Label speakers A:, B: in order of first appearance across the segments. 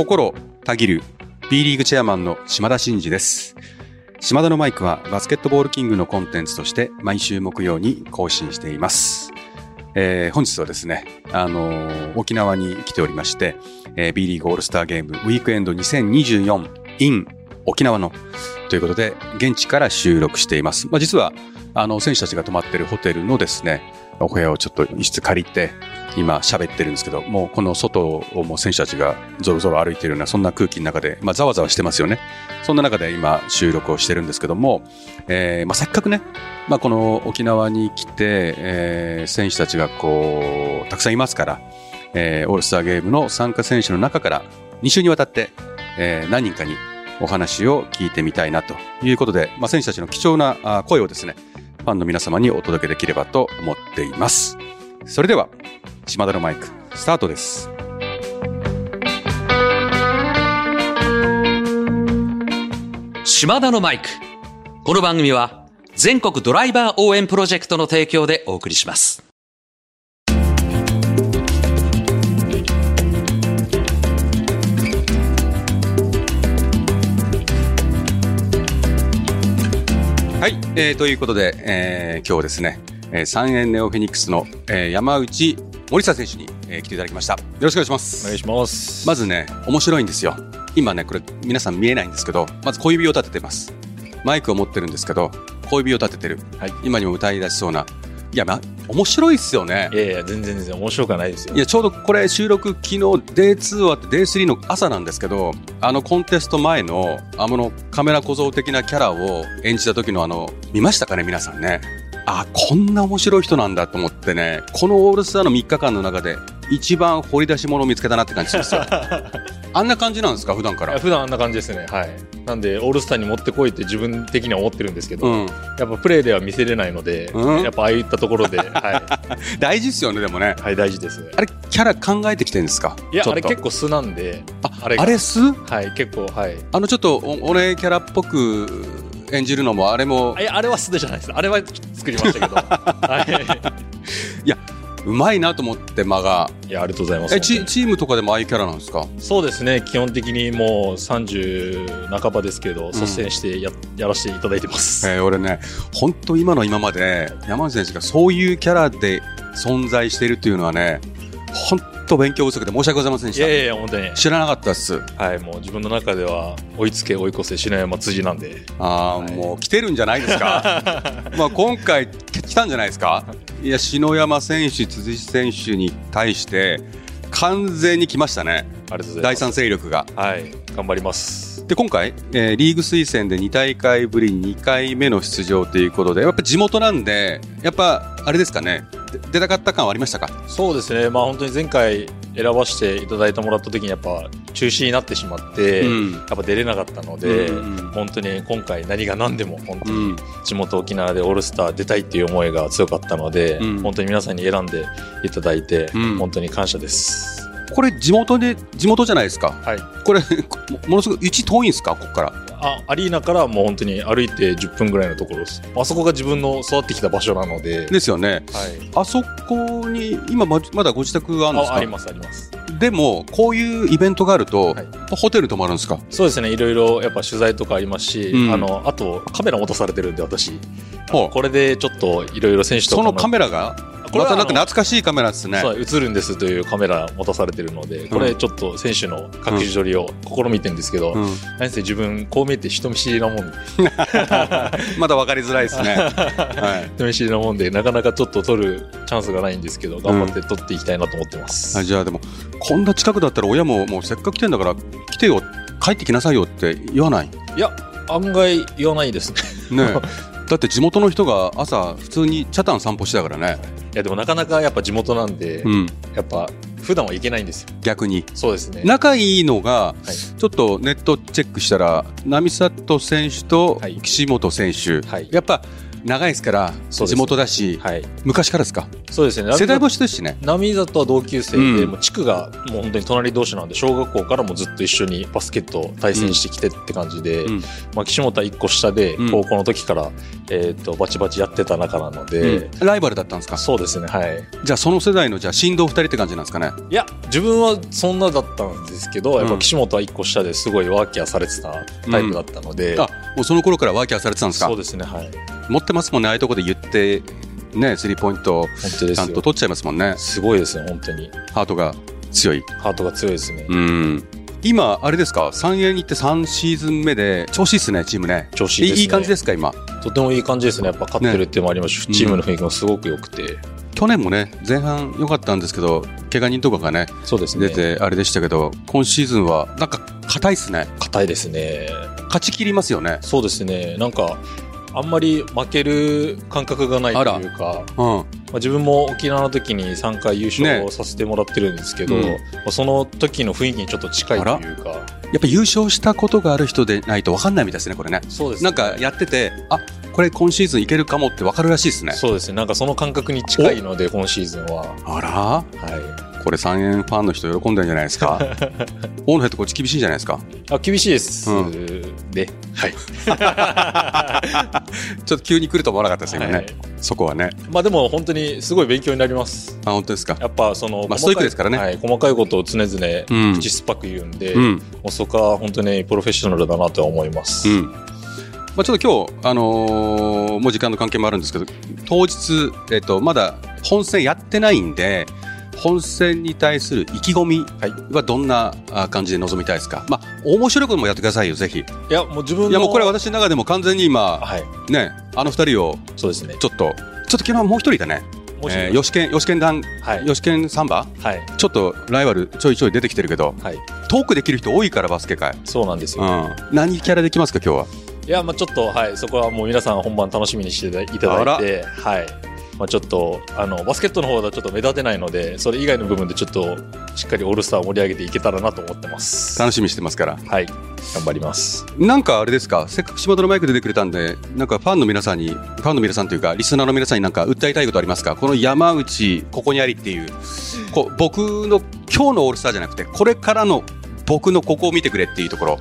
A: 心たぎる B リーグチェアマンの島田真二です。島田のマイクはバスケットボールキングのコンテンツとして毎週木曜に更新しています。えー本日はですね、あのー沖縄に来ておりまして、えー B リーグオールスターゲームウィークエンド2024 in 沖縄のということで、現地から収録しています。まあ、実は、あの、選手たちが泊まってるホテルのですね、お部屋をちょっと一室借りて、今喋ってるんですけど、もうこの外をもう選手たちがゾロゾロ歩いてるような、そんな空気の中で、まあ、ざわざわしてますよね。そんな中で今収録をしてるんですけども、えーまあ、せっかくね、まあ、この沖縄に来て、えー選手たちがこう、たくさんいますから、えーオールスターゲームの参加選手の中から2週にわたって、えー何人かにお話を聞いてみたいなということで、まあ、選手たちの貴重な声をですね、ファンの皆様にお届けできればと思っています。それでは、島田のマイク、スタートです。
B: 島田のマイク。この番組は全国ドライバー応援プロジェクトの提供でお送りします。
A: はい、えーということで、えー今日はですね、えー、三円ネオフェニックスの、えー山内森下選手に、えー来ていただきました。よろしくお願いします。
C: お願いします。
A: まずね、面白いんですよ。今ね、これ皆さん見えないんですけど、まず小指を立ててます。マイクを持ってるんですけど、小指を立ててる。
C: はい
A: 今にも歌い出しそうな。いや、ま、面白いっすよね
C: い。やいや、全然全然面白くはないですよ。
A: いや、ちょうどこれ収録昨日 Day2 終わって Day3 の朝なんですけど、あのコンテスト前の、あのカメラ小僧的なキャラを演じた時のあの、見ましたかね、皆さんね。あ、こんな面白い人なんだと思ってね、このオールスターの3日間の中で一番掘り出し物を見つけたなって感じですよ。あんな感じなんですか、普段から？
C: 普段あんな感じですね。はい。なんで、オールスターに持ってこいって自分的には思ってるんですけど、
A: うん。
C: やっぱプレーでは見せれないので、
A: うん
C: やっぱああいったところで、は
A: 大事ですよね、でもね。
C: い。はい、大事ですね。
A: あれ、キャラ考えてきてるんですか？
C: いや、あれ結構素なんで、
A: あ
C: あれが
A: あれす
C: はい、結構、はい。
A: あの、ちょっとお、俺キャラっぽく演じるのも、あれも
C: あ、れは素手じゃないです。あれは作りましたけど。は
A: うまいなと思って、間が。
C: い。いや、ありがとうございます。
A: えチチームとかでもああいうキャラなんですか？
C: そうですね。基本的にもう30半ばですけど、率先してや,、やらせていただいてます。
A: えー俺ね本当今の今まで山内選手がそういうキャラで存在しているっていうのはね本当勉強不足で申し訳ございませんでした。
C: いやいや本当に。
A: 知らなかったっす。
C: はい、もう自分の中では追いつけ追い越せ篠山辻なんで、
A: あー、
C: はい。
A: もう来てるんじゃないですか？まあ今回来たんじゃないですか？いや篠山選手辻選手に対して完全に来ましたね。
C: ありがとうござい
A: 第
C: ます。
A: 三勢力が。
C: はい、頑張ります。
A: で今回、えーリーグ推薦で2大会ぶり2回目の出場ということでやっぱ地元なんでやっぱあれですかね？で出たかった感はありましたか？
C: そうですね、まあ本当に前回選ばせていただいてもらった時にやっぱ中止になってしまって、
A: うん。
C: やっぱ出れなかったので、
A: うんうん
C: 本当に今回何が何でも本当に
A: うん。
C: 地元沖縄でオールスター出たいっていう思いが強かったので、
A: うん。
C: 本当に皆さんに選んでいただいて、
A: うん。
C: 本当に感謝です。
A: これ地元で地元じゃないですか。
C: はい、
A: これ もものすごく位置遠いんですか？ここから
C: あアリーナからもう本当に歩いて10分ぐらいのところです。あそこが自分の育ってきた場所なので、
A: ですよね。
C: はい、
A: あそこに今ままだご自宅があるんですか？
C: あありますあります。
A: でもこういうイベントがあると、
C: はい。
A: ホテル泊まるんですか？
C: そうですね、いろいろやっぱ取材とかありますし、
A: うん。
C: あのあとカメラ持たされてるんで、私、これでちょっといろいろ選手とか
A: そのカメラが
C: これは
A: なんか懐かしいカメラですね。
C: 映るんですというカメラ持たされてるので、これちょっと選手の隠し撮りを試みてるんですけど、
A: うん。
C: 何せ自分、こう見えて人見知りなもんで、
A: まだ分かりづらいですね、はい。
C: 人見知りなもんで、なかなかちょっと撮るチャンスがないんですけど、頑張って撮っていきたいなと思ってます。
A: あじゃあでもこんな近くだったら親ももうせっかく来てんだから来てよ帰ってきなさいよって言わない？
C: いや、案外言わないですね。
A: ね だって地元の人が朝普通にチャタン散歩してたからね、
C: いや、でもなかなかやっぱ地元なんで、
A: うん、
C: やっぱ普段は行けないんですよ。
A: 逆に。
C: そうですね。
A: 仲いいのが
C: はい。
A: ちょっとネットチェックしたら並里選手と
C: はい。
A: 岸本選手、
C: はい。
A: やっぱ長いですから、地元だし、
C: はい。
A: 昔からですか？
C: そうですね。
A: 世代星ですしね。
C: 波里は同級生で、
A: うん
C: もう地区がもう本当に隣同士なんで、小学校からもずっと一緒にバスケットを対戦してきてって感じで、
A: うん
C: まあ、岸本は1個下で、
A: うん
C: 高校の時から、えっ、と、バチバチやってた仲なので、
A: うんライバルだったんですか？
C: そうですね、はい。
A: じゃあその世代のじゃあ振動二人って感じなんですかね？
C: いや、自分はそんなだったんですけど、やっ
A: うん
C: ぱ岸本は1個下ですごいワーキャーされてたタイプだったので、
A: あ、もうその頃からワーキャーされてたんですか
C: そう。ですね、はい。
A: てますもんね。ああいうとこで言って、ね、スリーポイント。ちゃんと取っちゃいますもんね。
C: すごいですね、本当に。
A: ハートが強い。
C: ハートが強いですね。
A: うん。今、あれですか、三円に行って3シーズン目で、調子いいっすね、チームね。
C: 調子いいですね
A: いい感じですか、今？
C: とてもいい感じですね。やっぱ勝ってるっていうのもありますし、
A: ね
C: チームの雰囲気もすごく良くて。
A: 去年もね、前半良かったんですけど、怪我人とかがね、
C: そうですね。
A: 出てあれでしたけど、今シーズンは、なんか、硬いっすね。
C: 硬いですね。
A: 勝ち切りますよね。
C: そうですね。なんか、あんまり負ける感覚がないというか、
A: うん。
C: まあ、自分も沖縄の時に3回優勝させてもらってるんですけど、
A: うん
C: まあその時の雰囲気にちょっと近いというか、
A: やっぱ優勝したことがある人でないと分かんないみたいですね、これね。
C: そうですね。
A: なんかやってて、あこれ今シーズンいけるかもって分かるらしいですね。
C: そうですね。なんかその感覚に近いので、今シーズンは。
A: あら
C: はい。
A: これ3円ファンの人喜んでるんじゃないですか。大野ヘッドコーチ厳しいじゃないですか。
C: あ、厳しいです。
A: う
C: で、はい。
A: ちょっと急に来ると思わなかったです、今ね。
C: はい
A: そこはね。
C: まあでも本当にすごい勉強になります。
A: あ、本当ですか。
C: やっぱその、
A: まあストイックですからね
C: はい、細かいことを常々
A: うん
C: 口酸っぱく言うんで、
A: うん。
C: もうそこは本当にプロフェッショナルだなとは思います。
A: うん。まあ、ちょっと今日、あのーもう時間の関係もあるんですけど、当日、えっ、と、まだ本戦やってないんで、本戦に対する意気込み
C: は
A: どんなあ感じで臨みたいですか、まあ、面白いこともやってくださいよ、ぜひ。い
C: いや、もう自分の。
A: や、もうこれ私の中でも完全に今、
C: はい。
A: ね、あの二人を
C: そうですね。
A: ちょっと、ちょっと昨日もう一人だね、えー、吉健、吉健団、
C: はい。
A: 吉健サンバ？
C: はい。
A: ちょっとライバルちょいちょい出てきてるけど、
C: はい。
A: トークできる人多いからバスケ界。
C: そうなんですよ。
A: うん。何キャラできますか、今日は？
C: いや、まあちょっと、はい。そこはもう皆さん本番楽しみにしていただいて、はい。まあちょっと、あの、バスケットの方ではちょっと目立てないので、それ以外の部分でちょっと、しっかりオールスターを盛り上げていけたらなと思ってます。
A: 楽しみにしてますから。
C: はい。頑張ります。
A: なんかあれですか、せっかく島田のマイク出てくれたんで、なんかファンの皆さんに、ファンの皆さんというか、リスナーの皆さんになんか訴えたいことありますか？この山内、ここにありっていう、こう僕の今日のオールスターじゃなくて、これからの僕のここを見てくれっていうところ、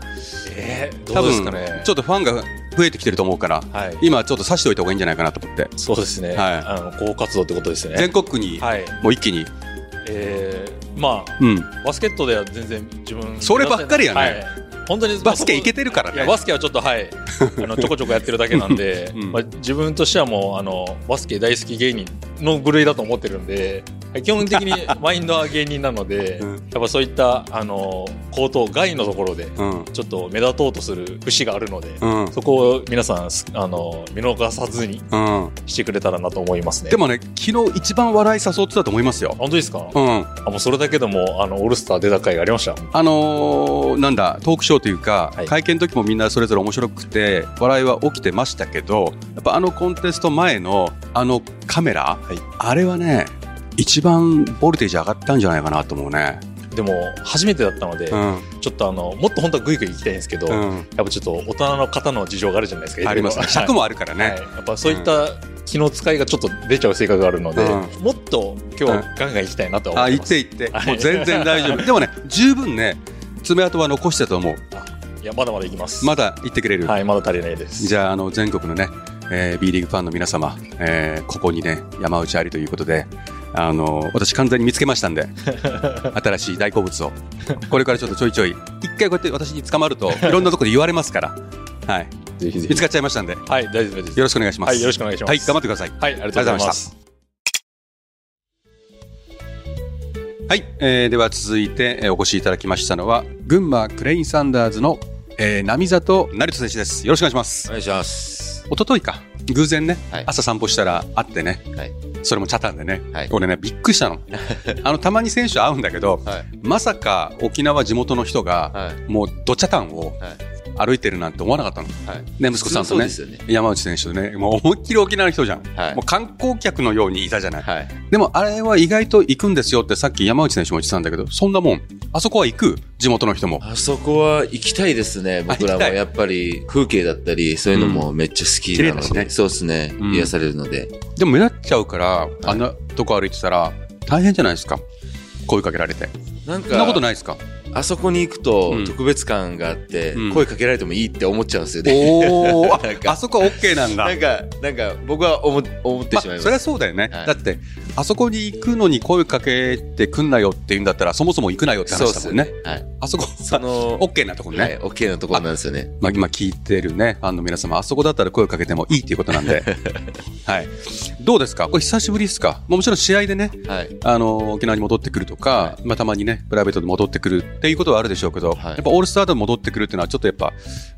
C: えー、
A: 多
C: どうです
A: 分
C: かね。
A: ちょっとファンが増えてきてると思うから、
C: はい。
A: 今ちょっと指しておいた方がいいんじゃないかなと思って、
C: そうですね。
A: はい
C: あの、高活動ってことですね。
A: 全国区に
C: はい。
A: もう一気に、
C: えー、まあ、
A: うん、
C: バスケットでは全然自分。
A: そればっかりやね
C: はい。本当に
A: バスケいけ
C: て
A: てるからね。
C: バスケはちょっと、はい。あの、ちょこちょこやってるだけなんで、
A: うん
C: まあ、自分としてはもう、あの、バスケ大好き芸人の部類だと思ってるんで、基本的に マインドは芸人なので、
A: うん
C: やっぱそういった、あの、口頭外のところで、
A: うん
C: ちょっと目立とうとする節があるので、
A: うん
C: そこを皆さん、すあの、見逃さずに
A: うん、
C: してくれたらなと思いますね。
A: でもね、昨日一番笑い誘ってたと思いますよ。
C: 本当ですか、
A: うん、
C: あもうそれだけでも、あの、オールスター出た回がありました？
A: あのーなんだトークショーというか、
C: はい
A: 会見の時もみんなそれぞれ面白くて笑いは起きてましたけどやっぱあのコンテスト前のあのカメラ、
C: い
A: あれはね一番ボルテージ上がったんじゃないかなと思うね。
C: でも、初めてだったので、
A: うん
C: ちょっとあの、もっと本当はグイグイ行きたいんですけど、
A: うん、
C: やっぱちょっと大人の方の事情があるじゃないですか。
A: ありますね。
C: はい
A: 尺もあるからね。
C: はい、やっぱそういった気の使いがちょっと出ちゃう性格があるので、
A: う
C: もっと今日はガンガン行きたいなとは
A: あ
C: 思います。
A: 行って行って、
C: はい
A: もう全然大丈夫。でもね十分ね爪痕は残してたと思う。
C: いや、まだまだ行きます。
A: まだ行ってくれる？
C: はい、まだ足りないです。
A: じゃあ、あの、全国のね、えー B リーグファンの皆様、えーここにね、山内ありということで、あの、私完全に見つけましたんで、新しい大好物を。これからちょっとちょいちょい、一回こうやって私に捕まると、いろんなところで言われますから、はい。
C: ぜひぜひ。
A: 見つかっちゃいましたんで、よ
C: はい、大丈夫です。
A: ろしくお願いします。
C: はい、よろしくお願いします。
A: はい、頑張ってください。
C: はい、ありがとうございます。
A: はい、えーでは続いて、えーお越しいただきましたのは、群馬クレインサンダーズの、えー、並里成人選手です。よろしくお願いします。
D: お願いします。
A: 一昨日か、偶然ね、
D: はい
A: 朝散歩したら会ってね、
D: はい。
A: それもチャタンでね、
D: はい
A: 俺ね、びっくりしたの。あの、たまに選手会うんだけど、
D: はい。
A: まさか沖縄地元の人が、
D: はい。
A: もうドチャタンを、
D: はい。
A: 歩いてるなんて思わなかったの。
D: はい。
A: ね、息子さんとね
D: ね。
A: 山内選手とね、もう思いっきり沖縄の人じゃん。
D: はい
A: もう観光客のようにいたじゃない。
D: はい。
A: でもあれは意外と行くんですよってさっき山内選手も言ってたんだけど、そんなもん。あそこは行く？地元の人も。
D: あそこは行きたいですね。僕らもやっぱり風景だったり、そういうのもめっちゃ好きなので。
A: 綺麗だしね
D: そうですね、
A: うん
D: 癒されるので。
A: でも目立っちゃうから、あんなとこ歩いてたら大変じゃないですか。声かけられて。
D: なんか、
A: そんなことないですか？
D: あそこに行くと
A: うん
D: 特別感があって、
A: うん
D: 声かけられてもいいって思っちゃうんですよね。
A: おー
D: なんか
A: あそこは OK なんだ。
D: なんか、なんか僕は思思って
A: まあ、
D: しまいます。
A: それはそうだよね。
D: はい
A: だって、あそこに行くのに声かけてくんなよって言うんだったら、そもそも行くなよって話だもんね。
D: はい。
A: あそこ
D: その、
A: OK なところね。
D: はい、OK なところなんですよね。
A: まあ、今聞いてるね、ファンの皆様、あそこだったら声かけてもいいっていうことなんで。はい。どうですか？これ久しぶりですか？もちろん試合でね、
D: はい。
A: あの、沖縄に戻ってくるとか、
D: は
A: まあ、たまにね、プライベートで戻ってくるっていうことはあるでしょうけど、
D: はい
A: やっぱオールスターで戻ってくるっていうのはちょっとやっぱ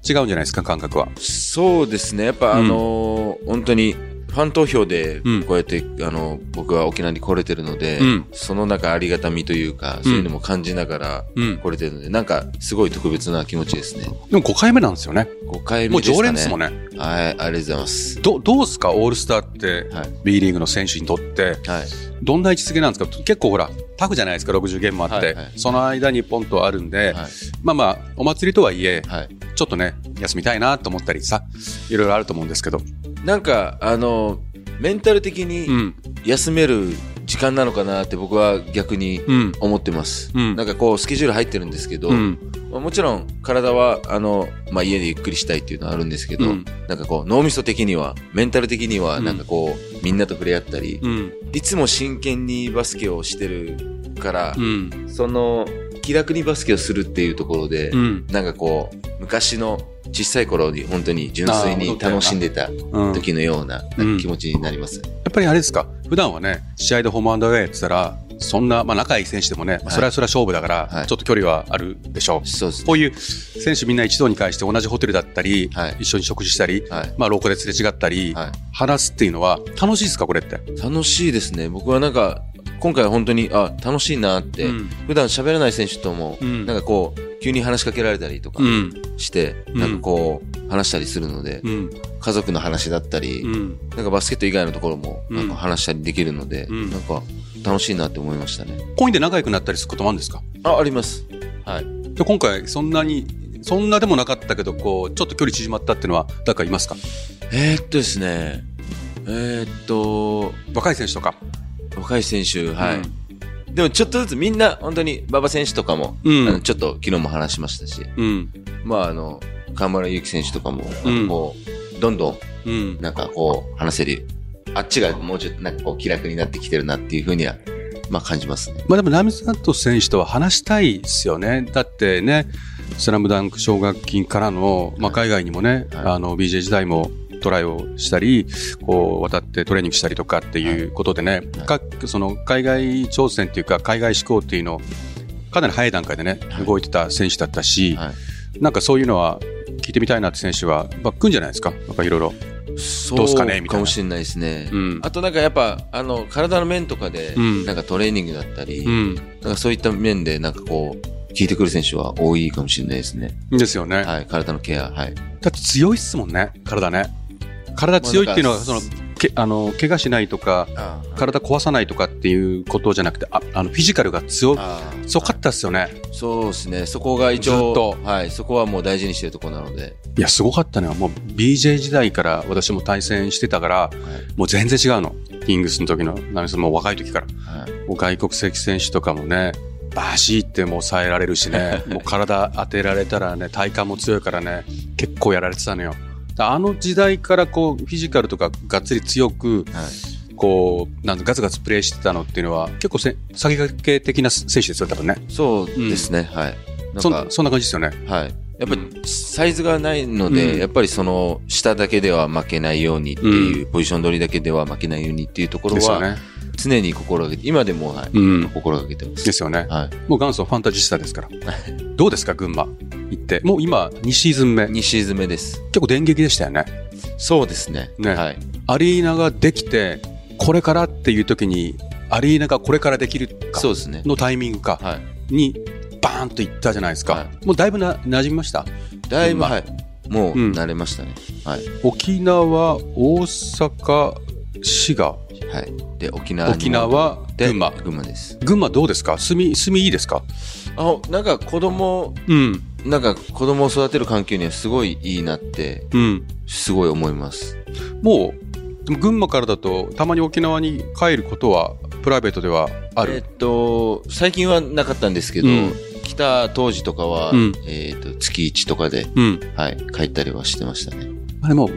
A: 違うんじゃないですか、感覚は。
D: そうですね。やっぱ、あのー本当に、ファン投票で
A: うん、
D: こうやって、あの、僕は沖縄に来れてるので、
A: うん
D: その中ありがたみというか、そういうのも感じながら
A: うん。
D: 来れてるので、なんか、すごい特別な気持ちですね。
A: でも5回目なんですよね。
D: 5回
A: もう
D: 目ですかね。
A: 常連ですもんね。
D: はい、ありがとうございます。
A: どどうですか、オールスターって、
D: はい
A: B リーグの選手にとって、
D: はい。
A: どんな位置づけなんですか？結構ほら、タフじゃないですか、60ゲームもあって、
D: はいはい
A: その間にポンとあるんで、
D: はい。
A: まあまあ、お祭りとはいえ、
D: はい。
A: ちょっとね、休みたいなと思ったりさ、いろいろあると思うんですけど。
D: なんか、あの、メンタル的
A: う
D: に
A: ん。
D: 休める時間なのかなって僕は逆に
A: うん。
D: 思ってます。
A: うん
D: なんかこう、スケジュール入ってるんですけど、
A: うん。
D: まあもちろん体は、あの、まあ、家でゆっくりしたいっていうのはあるんですけど、
A: うん
D: なんかこう、脳みそ的には、メンタル的には、
A: うん
D: なんかこう、みんなと触れ合ったり、
A: うん。
D: いつも真剣にバスケをしてるから
A: う、ん。
D: その、気楽にバスケをするっていうところで、
A: うん。
D: なんかこう、昔の小さい頃に本当に純粋に楽しんでた
A: うん。
D: 時のような気持ちになります。
A: やっぱりあれですか、普段はね、試合でホームアンドアウェイやってたら、そんな、まあ仲いい選手でもね、まあそれはそれは勝負だから、
D: はい
A: ちょっと距離はあるでしょう。
D: そうです
A: こういう選手みんな一堂に会して同じホテルだったり、
D: はい
A: 一緒に食事したり、
D: はい。
A: まあ廊下ですれ違ったり、
D: は
A: 話すっていうのは楽しいですかこれって？
D: い。楽しいですね。僕はなんか、今回は本当に、あ、楽しいなって、
A: うん
D: 普段喋らない選手とも、
A: うん
D: なんかこう、急に話しかけられたりとか
A: うん。
D: して、
A: うん
D: なんかこう、話したりするので、
A: うん。
D: 家族の話だったり、
A: うん。
D: なんかバスケット以外のところも、
A: うん
D: なんか話したりできるので、
A: うん
D: なんか楽しいなって思いましたね。
A: コインで仲良くなったりすることもあるんですか？
D: あ、あります。はい。
A: で今回そんなに、そんなでもなかったけど、こう、ちょっと距離縮まったっていうのは誰かいますか？
D: えー、っとですね、えー、っと、
A: 若い選手とか。
D: 若い選手、はい。
A: うん
D: でもちょっとずつみんな、本当に馬場選手とかも、
A: うん
D: あのちょっと昨日も話しましたし、
A: うん。
D: まああの、河村勇輝選手とかも、
A: うん
D: こう、どんどん、
A: うん。
D: なんかこう、話せる。あっちがもうちょっとなんかこう、気楽になってきてるなっていうふうには、まあ感じますね。
A: まあでも、ナミサト選手とは話したいですよね。だってね、スラムダンク奨学金からの、まあ海外にもね、
D: はい
A: あの、BJ 時代もトライをしたり、こう、渡ってトレーニングしたりとかっていうことでね、
D: はい
A: 各、その、海外挑戦っていうか、海外志向っていうのを、かなり早い段階でね、
D: はい
A: 動いてた選手だったし、
D: はい
A: なんかそういうのは聞いてみたいなって選手は、まあ、来るんじゃないですか？なんかいろいろ。
D: そう
A: どうすかね？みたいな
D: かもしれないですね。
A: うん
D: あとなんかやっぱ、あの、体の面とかで、
A: うん
D: なんかトレーニングだったり、
A: うん。
D: なんかそういった面でなんかこう、聞いてくる選手は多いかもしれないですね。
A: ですよね。
D: はい、体のケア、はい。
A: だって強いっすもんね、体ね。体強いっていうのは、
D: まあ
A: その、け、あの、怪我しないとか、体壊さないとかっていうことじゃなくて、ああの、フィジカルが強、強かったっすよね。
D: そうですね。そこが一応
A: と、
D: はい、そこはもう大事にしてるところなので、
A: いや、すごかったのよ。もう BJ 時代から私も対戦してたから、もう全然違うの。キングスの時の、ナミさんもう若い時から。
D: はい。
A: もう外国籍選手とかもね、バシーってもう抑えられるしね、もう体当てられたらね、体幹も強いからね、結構やられてたのよ。あの時代からこう、フィジカルとかがっつり強く、
D: はい。
A: こう、なんガツガツプレーしてたのっていうのは、結構せ先駆け的な選手ですよ、多分ね。
D: そうですね、はい。なんか
A: そん、そんな感じですよね。
D: はい。やっぱ
A: う
D: りサイズがないので、
A: うん
D: やっぱりその下だけでは負けないようにっていう、ポジション取りだけでは負けないようにっていうところは。常に心がけて、今でも、はい、
A: うん。
D: 心がけてます。
A: ですよね。
D: はい。
A: もう元祖ファンタジスタですから。どうですか、群馬？行って。もう今、2シーズン目。
D: 2シーズン目です。
A: 結構電撃でしたよね。
D: そうですね。
A: ね
D: はい。
A: アリーナができて、これからっていう時に、アリーナがこれからできるか
D: そうですね。
A: のタイミングか
D: はい。
A: に、バーンといったじゃないですか。
D: は
A: もうだいぶな馴染みました？
D: だいぶ、はい。もう
A: うん
D: 慣れましたね。はい。
A: 沖縄、大阪、滋賀、
D: はい。で、沖縄
A: 沖縄、
D: で
A: 群馬。
D: 群馬です。
A: 群馬どうですか？住み、住みいいですか？
D: あ、なんか子供、
A: うん。
D: なんか子供を育てる環境にはすごいいいなって、
A: うん。
D: すごい思います。
A: もう、群馬からだと、たまに沖縄に帰ることは、プライベートではある？
D: えっと、最近はなかったんですけど、
A: うん
D: 来た当時とかは、
A: うん
D: えっと、月1とかで、
A: うん。
D: はい、帰ったりはしてましたね。
A: あれも、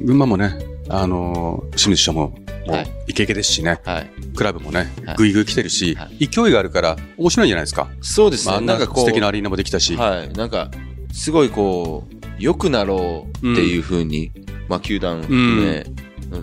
A: 群馬もね、あのー清水署も、もう
D: はい、
A: イケイケですしね、
D: はい。
A: クラブもね
D: はい、
A: ぐいぐい来てるし、
D: は
A: 勢いがあるから、面白いんじゃないですか。
D: そうですね。
A: まあ、な
D: なんかこう、
A: 素敵なアリーナもできたし。
D: はい。なんか、すごいこう、良くなろうっていうふうに、まあ、球団含め、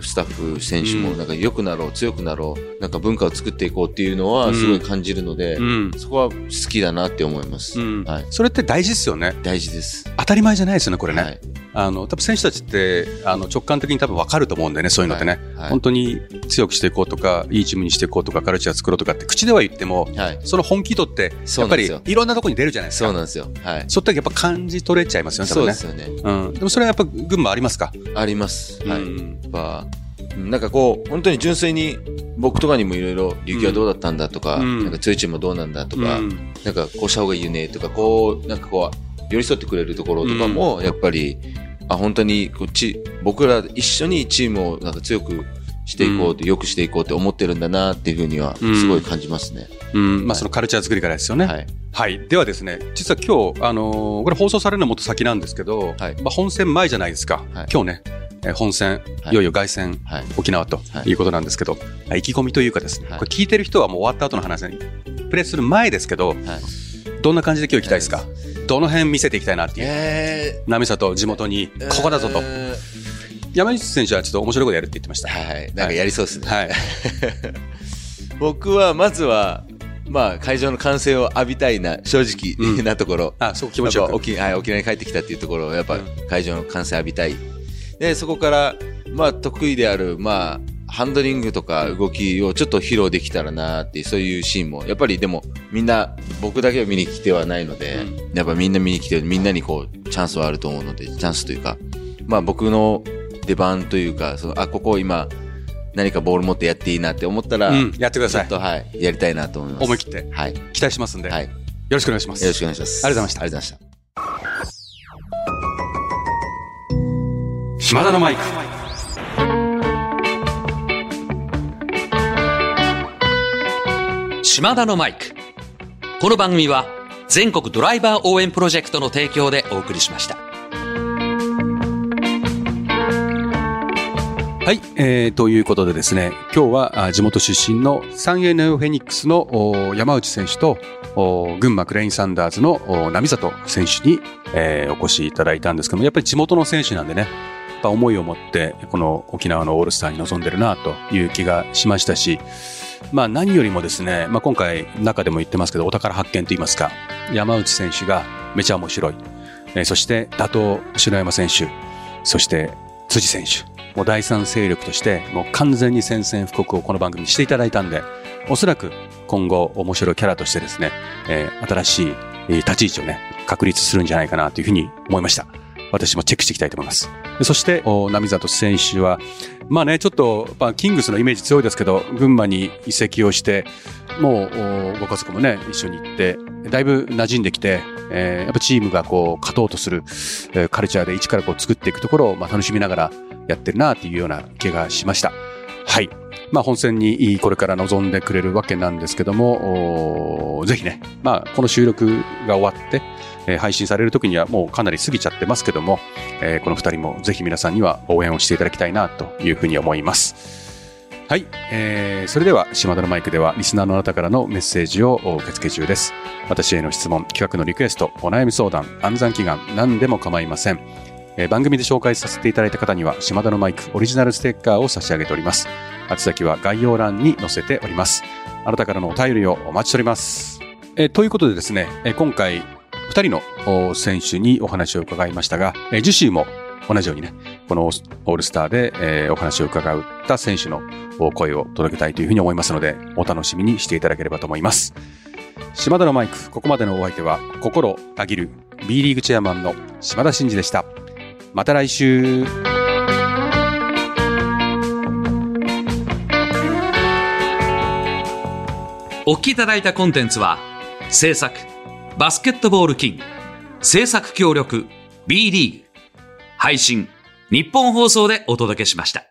D: スタッフ、選手も、
A: うん
D: なんか良くなろう、強くなろう、なんか文化を作っていこうっていうのは、すごい感じるので、
A: うん。
D: そこは好きだなって思います。
A: うん
D: はい。
A: それって大事ですよね。
D: 大事です。
A: 当たり前じゃないですよね、これね。
D: はい。
A: あの、多分選手たちって、あの、直感的に多分分かると思うんだよね、そういうのってね。
D: はい
A: 本当に強くしていこうとか、いいチームにしていこうとか、カルチャー作ろうとかって口では言っても、
D: はい。
A: その本気度って、やっぱり。いろんなところに出るじゃないですか。
D: そうなんですよ。はい。
A: そってやっぱ感じ取れちゃいますよね。
D: そうですよね。
A: うん。でもそれはやっぱ群馬ありますか？
D: あります。はい。
A: うん
D: やっぱ、うんなんかこう、本当に純粋に、僕とかにもいろいろ、琉球はどうだったんだとか、
A: うん
D: なんか強いチームはどうなんだとか、
A: うん
D: なんかこうした方がいいよねとか、こう、なんかこう、寄り添ってくれるところとかも、やっぱり、あ、本当にこっち、僕ら一緒にチームをなんか強くしていこうって、良くしていこうって思ってるんだなっていうふうには、
A: うん
D: すごい感じますね。
A: うん。まあそのカルチャー作りからですよね。
D: はい。
A: はい。ではですね、実は今日、あのーこれ放送されるのはもっと先なんですけど、
D: はい
A: まあ本戦前じゃないですか。
D: はい
A: 今日ね、えー本戦、
D: はい
A: いよいよ凱旋、
D: はい。
A: 沖縄と
D: はい
A: いうことなんですけど、あ意気込みというかですね、
D: はい
A: これ聞いてる人はもう終わった後の話に、プレーする前ですけど、
D: はい。
A: どんな感じで今日行きたいですか？どの辺見せていきたいなっていう。
D: え
A: 波里地元に、
D: ー
A: ここだぞと。
D: え
A: 山内選手はちょっと面白いことやるって言ってました。
D: ーはい。なんかやりそうですね。
A: はい。
D: 僕は、まずは、まあ、会場の歓声を浴びたいな、正直
A: うん
D: なところ。
A: あ、そう気持ちよく。
D: 沖,、はい、沖縄に帰ってきたっていうところをやっぱ
A: うん
D: 会場の歓声浴びたい。で、そこから、まあ得意である、まあ、ハンドリングとか動きをちょっと披露できたらなっていう、そういうシーンも、やっぱりでもみんな、僕だけを見に来てはないので、やっぱみんな見に来て、みんなにこう、チャンスはあると思うので、チャンスというか、まあ僕の出番というか、そのあ、ここ今、何かボール持ってやっていいなって思ったら、
A: うん、やってください
D: ちょっ。とはい、やりたいなと思います。
A: 思い切って
D: はい。
A: 期待しますんで、
D: はい。
A: よ
D: よ
A: ろしくお願いします。
D: ろしくお願いします。
A: ありがとうございました
D: ありがとうございました。
A: 島田のマイク。
B: 島田のマイク。この番組は全国ドライバー応援プロジェクトの提供でお送りしました。
A: はい、えー、ということでですね、今日は地元出身の三栄ネオフェニックスの山内選手と群馬クレインサンダーズのお波里選手に、えーお越しいただいたんですけども、やっぱり地元の選手なんでね、やっぱ思いを持ってこの沖縄のオールスターに臨んでるなという気がしましたし、まあ何よりもですね、まあ今回中でも言ってますけど、お宝発見といいますか、山内選手がめちゃ面白い。えーそして打倒篠山選手、そして辻選手。もう第三勢力として、もう完全に宣戦布告をこの番組にしていただいたんで、おそらく今後面白いキャラとしてですね、えー新しい立ち位置をね、確立するんじゃないかなというふうに思いました。私もチェックしていきたいと思います。そして、波里選手は、まあね、ちょっと、まあ、キングスのイメージ強いですけど、群馬に移籍をして、もう、ご家族もね、一緒に行って、だいぶ馴染んできて、えーやっぱチームがこう、勝とうとする、えーカルチャーで一からこう作っていくところを、まあ、楽しみながらやってるなっていうような気がしました。はい。まあ、本戦にこれから臨んでくれるわけなんですけども、ぜひね、まあ、この収録が終わって、え配信される時にはもうかなり過ぎちゃってますけども、えこの二人もぜひ皆さんには応援をしていただきたいなというふうに思います。はい、えーそれでは島田のマイクではリスナーのあなたからのメッセージを受け付け中です。私への質問、企画のリクエスト、お悩み相談、暗算祈願、何でも構いません。えー番組で紹介させていただいた方には島田のマイクオリジナルステッカーを差し上げております。宛先は概要欄に載せております。あなたからのお便りをお待ちしております。えーということでですね、え今回2人の選手にお話を伺いましたが、えー次週も同じようにね、このオールスターで、えーお話を伺った選手の声を届けたいというふうに思いますので、お楽しみにしていただければと思います。島田のマイク、ここまでのお相手は、心たぎる B リーグチェアマンの島田真二でした。また来週。
B: お聞きいただいたコンテンツは、制作、バスケットボールキング、制作協力、B リーグ、配信、日本放送でお届けしました。